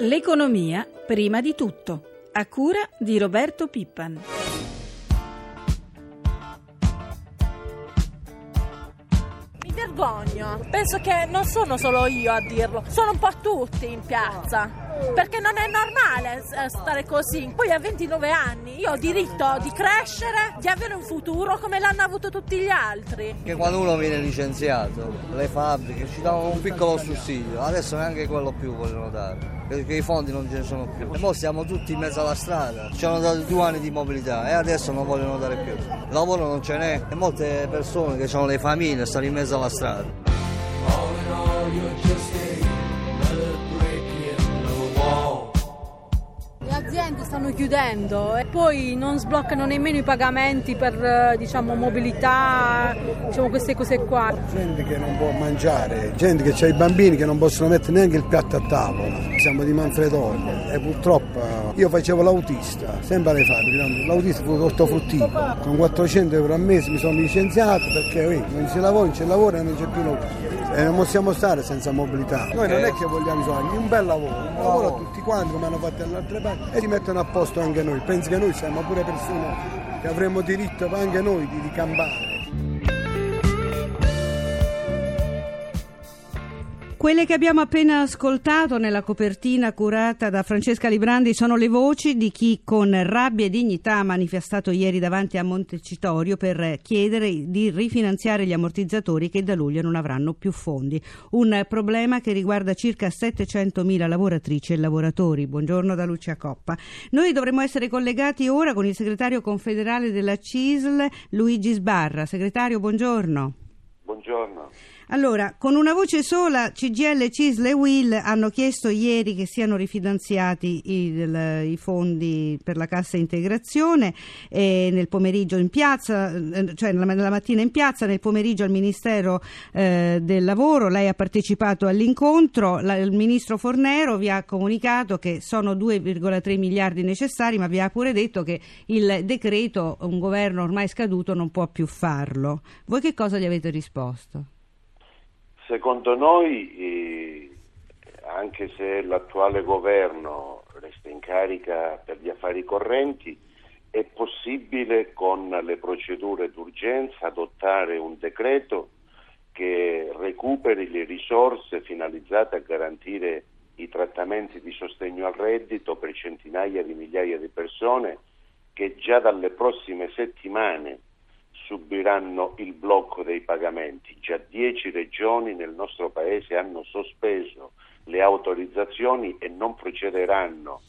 L'economia prima di tutto, a cura di Roberto Pippan. Mi vergogno, penso che non sono solo io a dirlo, sono un po' tutti in piazza. Perché non è normale eh, stare così. Poi a 29 anni io ho diritto di crescere, di avere un futuro come l'hanno avuto tutti gli altri. Che quando uno viene licenziato, le fabbriche ci davano un piccolo sussidio, adesso neanche quello più vogliono dare perché i fondi non ce ne sono più. E poi siamo tutti in mezzo alla strada, ci hanno dato due anni di mobilità e adesso non vogliono dare più. Il lavoro non ce n'è e molte persone che hanno le famiglie stanno in mezzo alla strada. Aziende stanno chiudendo e poi non sbloccano nemmeno i pagamenti per eh, diciamo, mobilità, diciamo, queste cose qua. Gente che non può mangiare, gente che ha i bambini che non possono mettere neanche il piatto a tavola. Siamo di Manfredonia e purtroppo io facevo l'autista, sempre alle fabbriche, l'autista fu ortofruttivo. Con 400 euro al mese mi sono licenziato perché uè, non si lavora, non c'è lavoro e non c'è più lavoro. E non possiamo stare senza mobilità. Noi non è che vogliamo i soldi, un bel lavoro, un lavoro a tutti quanti come hanno fatto alle altre parti ci mettono a posto anche noi. Penso che noi siamo pure persone che avremmo diritto anche noi di ricampare. Quelle che abbiamo appena ascoltato nella copertina curata da Francesca Librandi sono le voci di chi con rabbia e dignità ha manifestato ieri davanti a Montecitorio per chiedere di rifinanziare gli ammortizzatori che da luglio non avranno più fondi. Un problema che riguarda circa 700.000 lavoratrici e lavoratori. Buongiorno da Lucia Coppa. Noi dovremmo essere collegati ora con il segretario confederale della CISL, Luigi Sbarra. Segretario, buongiorno. Buongiorno. Allora, con una voce sola, CGL, CISL e WIL hanno chiesto ieri che siano rifinanziati i, i fondi per la cassa integrazione e nel pomeriggio in piazza, eh, cioè nella mattina in piazza, nel pomeriggio al Ministero eh, del Lavoro. Lei ha partecipato all'incontro, la, il Ministro Fornero vi ha comunicato che sono 2,3 miliardi necessari, ma vi ha pure detto che il decreto, un governo ormai scaduto, non può più farlo. Voi che cosa gli avete risposto? Secondo noi, eh, anche se l'attuale governo resta in carica per gli affari correnti, è possibile con le procedure d'urgenza adottare un decreto che recuperi le risorse finalizzate a garantire i trattamenti di sostegno al reddito per centinaia di migliaia di persone che già dalle prossime settimane subiranno il blocco dei pagamenti. Già dieci regioni nel nostro Paese hanno sospeso le autorizzazioni e non procederanno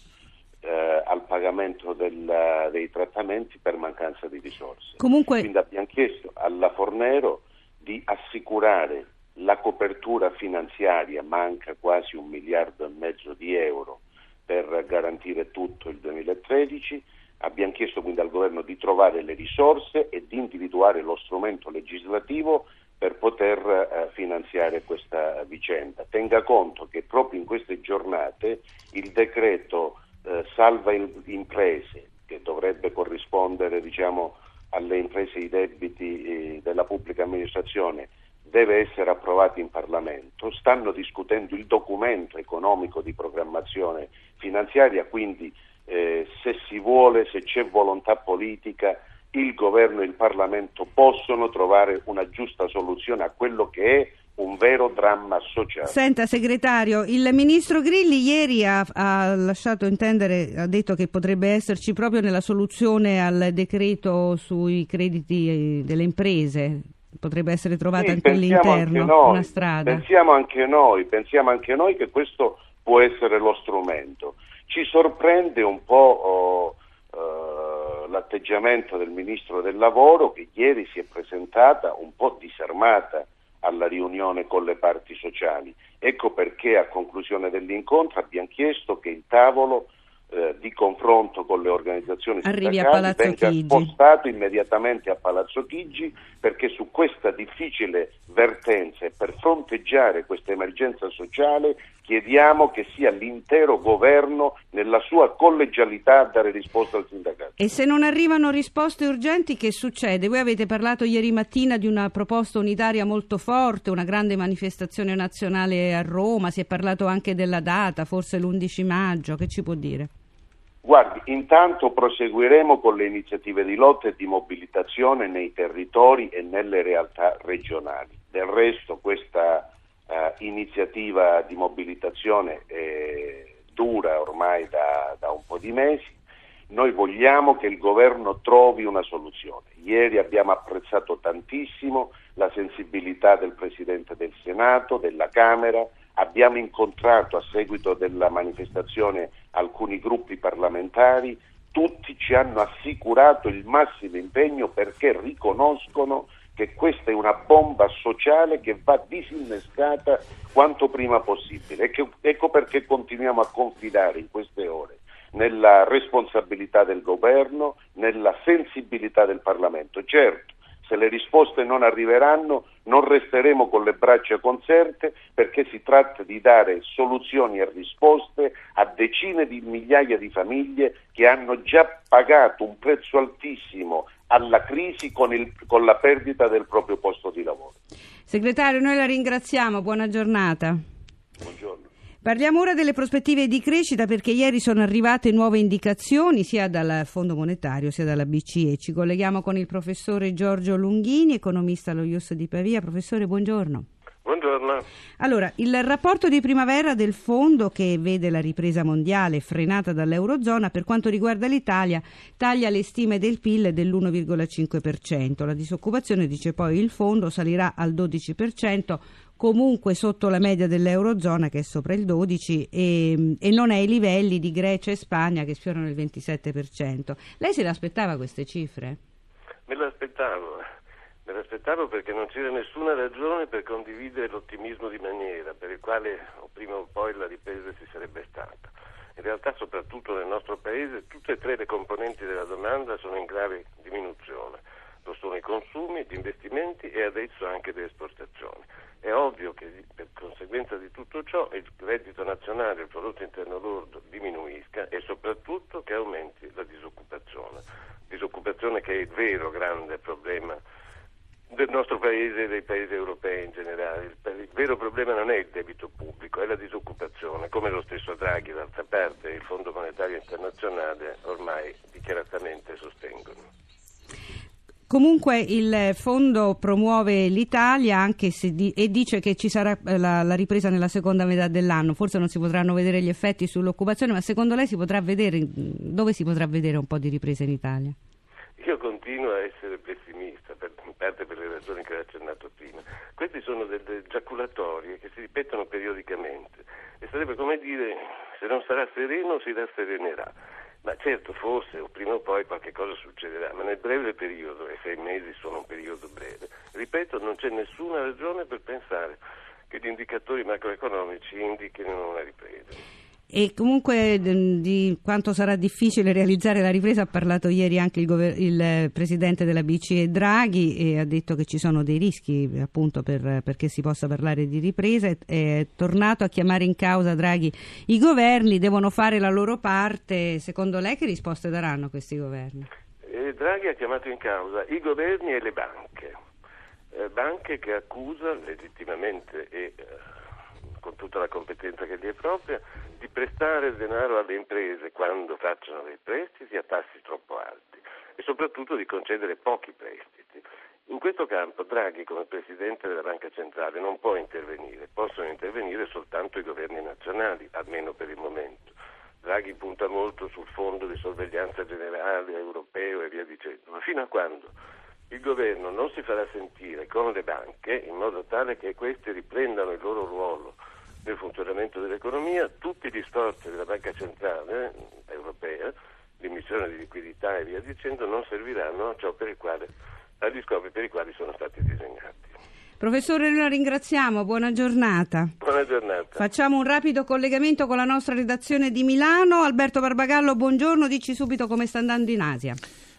eh, al pagamento del, dei trattamenti per mancanza di risorse. Comunque... Quindi abbiamo chiesto alla Fornero di assicurare la copertura finanziaria, manca quasi un miliardo e mezzo di euro per garantire tutto il 2013 Abbiamo chiesto quindi al governo di trovare le risorse e di individuare lo strumento legislativo per poter eh, finanziare questa vicenda. Tenga conto che proprio in queste giornate il decreto eh, salva imprese, che dovrebbe corrispondere diciamo, alle imprese i debiti eh, della pubblica amministrazione, deve essere approvato in Parlamento. Stanno discutendo il documento economico di programmazione finanziaria, quindi eh, se si vuole, se c'è volontà politica, il governo e il Parlamento possono trovare una giusta soluzione a quello che è un vero dramma sociale. Senta segretario, il ministro Grilli ieri ha, ha, lasciato intendere, ha detto che potrebbe esserci proprio nella soluzione al decreto sui crediti delle imprese, potrebbe essere trovata sì, anche all'interno anche noi, una strada. Pensiamo anche noi, pensiamo anche noi che questo può essere lo strumento. Ci sorprende un po' oh, uh, l'atteggiamento del Ministro del Lavoro che ieri si è presentata un po' disarmata alla riunione con le parti sociali. Ecco perché a conclusione dell'incontro abbiamo chiesto che il tavolo eh, di confronto con le organizzazioni Arrivi sindacali venga Chigi. spostato immediatamente a Palazzo Chigi perché su questa difficile vertenza e per fronteggiare questa emergenza sociale chiediamo che sia l'intero governo nella sua collegialità a dare risposta al sindacato. E se non arrivano risposte urgenti che succede? Voi avete parlato ieri mattina di una proposta unitaria molto forte, una grande manifestazione nazionale a Roma, si è parlato anche della data, forse l'11 maggio, che ci può dire? Guardi, intanto proseguiremo con le iniziative di lotta e di mobilitazione nei territori e nelle realtà regionali. Del resto questa eh, iniziativa di mobilitazione eh, dura ormai da, da un po' di mesi. Noi vogliamo che il governo trovi una soluzione. Ieri abbiamo apprezzato tantissimo la sensibilità del Presidente del Senato, della Camera, abbiamo incontrato a seguito della manifestazione alcuni gruppi parlamentari, tutti ci hanno assicurato il massimo impegno perché riconoscono che questa è una bomba sociale che va disinnescata quanto prima possibile. ecco perché continuiamo a confidare in queste ore nella responsabilità del governo, nella sensibilità del Parlamento. Certo, se le risposte non arriveranno non resteremo con le braccia conserte perché si tratta di dare soluzioni e risposte a decine di migliaia di famiglie che hanno già pagato un prezzo altissimo alla crisi con, il, con la perdita del proprio posto di lavoro. Segretario, noi la ringraziamo, buona giornata. Buongiorno. Parliamo ora delle prospettive di crescita perché ieri sono arrivate nuove indicazioni sia dal Fondo Monetario sia dalla BCE. Ci colleghiamo con il professore Giorgio Lunghini, economista allo IUS di Pavia. Professore, buongiorno. Buongiorno. Allora, il rapporto di primavera del fondo che vede la ripresa mondiale frenata dall'Eurozona per quanto riguarda l'Italia taglia le stime del PIL dell'1,5%. La disoccupazione, dice poi il fondo, salirà al 12%, comunque sotto la media dell'Eurozona che è sopra il 12% e, e non ai livelli di Grecia e Spagna che sfiorano il 27%. Lei se l'aspettava queste cifre? Me l'aspettavo Me l'aspettavo perché non c'era nessuna ragione per condividere l'ottimismo di maniera per il quale o prima o poi la ripresa ci sarebbe stata. In realtà, soprattutto nel nostro Paese, tutte e tre le componenti della domanda sono in grave diminuzione. Lo sono i consumi, gli investimenti e adesso anche le esportazioni. È ovvio che per conseguenza di tutto ciò il reddito nazionale, il prodotto interno lordo diminuisca e soprattutto che aumenti la disoccupazione. Disoccupazione che è il vero grande problema del nostro paese e dei paesi europei in generale. Il, vero problema non è il debito pubblico, è la disoccupazione, come lo stesso Draghi d'altra parte e il Fondo Monetario Internazionale ormai dichiaratamente sostengono. Comunque il fondo promuove l'Italia di, e dice che ci sarà eh, la, la, ripresa nella seconda metà dell'anno. Forse non si potranno vedere gli effetti sull'occupazione, ma secondo lei si potrà vedere, dove si potrà vedere un po' di ripresa in Italia? Io continuo a essere pessimista parte per le ragioni che ho accennato prima. Questi sono delle giaculatorie che si ripetono periodicamente e sarebbe come dire se non sarà sereno si rasserenerà. Ma certo, forse o prima o poi qualche cosa succederà, ma nel breve periodo, e sei mesi sono un periodo breve, ripeto, non c'è nessuna ragione per pensare che gli indicatori macroeconomici indichino una ripresa. E comunque di quanto sarà difficile realizzare la ripresa ha parlato ieri anche il, gover- il presidente della BCE Draghi e ha detto che ci sono dei rischi appunto per, perché si possa parlare di ripresa. È, è tornato a chiamare in causa Draghi. I governi devono fare la loro parte. Secondo lei che risposte daranno questi governi? Eh, Draghi ha chiamato in causa i governi e le banche. Eh, banche che accusa legittimamente e eh, con tutta la competenza che gli è propria, di prestare denaro alle imprese quando facciano dei prestiti a tassi troppo alti e soprattutto di concedere pochi prestiti. In questo campo Draghi come Presidente della Banca Centrale non può intervenire, possono intervenire soltanto i governi nazionali, almeno per il momento. Draghi punta molto sul fondo di sorveglianza generale europeo e via dicendo, ma fino a quando il governo non si farà sentire con le banche in modo tale che queste riprendano il loro ruolo del funzionamento dell'economia, tutti gli sforzi della Banca Centrale Europea, l'emissione di liquidità e via dicendo, non serviranno a ciò per il quale, agli scopi per i quali sono stati disegnati. Professore, noi la ringraziamo, buona giornata. Buona giornata. Facciamo un rapido collegamento con la nostra redazione di Milano. Alberto Barbagallo, buongiorno, dici subito come sta andando in Asia.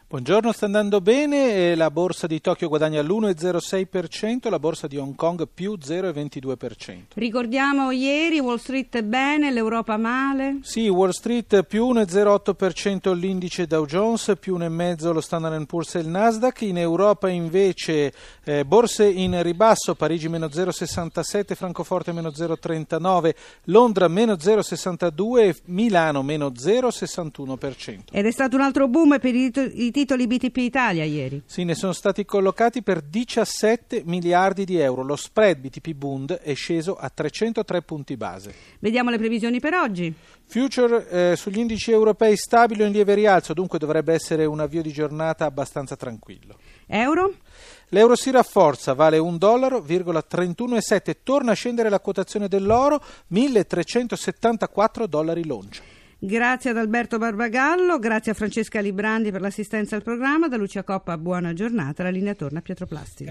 Buongiorno, sta andando bene, la borsa di Tokyo guadagna l'1,06%, la borsa di Hong Kong più 0,22%. Ricordiamo ieri Wall Street bene, l'Europa male. Sì, Wall Street più 1,08% l'indice Dow Jones, più 1,5% lo Standard Poor's e il Nasdaq, in Europa invece eh, borse in ribasso, Parigi meno 0,67, Francoforte meno 0,39, Londra meno 0,62 e Milano meno 0,61%. Ed è stato un altro boom per i titoli BTP Italia ieri. Sì, ne sono stati collocati per 17 miliardi di euro. Lo spread BTP Bund è sceso a 303 punti base. Vediamo le previsioni per oggi. Future eh, sugli indici europei stabile o in lieve rialzo, dunque dovrebbe essere un avvio di giornata abbastanza tranquillo. Euro? L'euro si rafforza, vale 1,31,7 dollaro, torna a scendere la quotazione dell'oro, 1374 dollari l'oncia. Grazie ad Alberto Barbagallo, grazie a Francesca Librandi per l'assistenza al programma, da Lucia Coppa buona giornata, la linea torna a Pietro Plastico.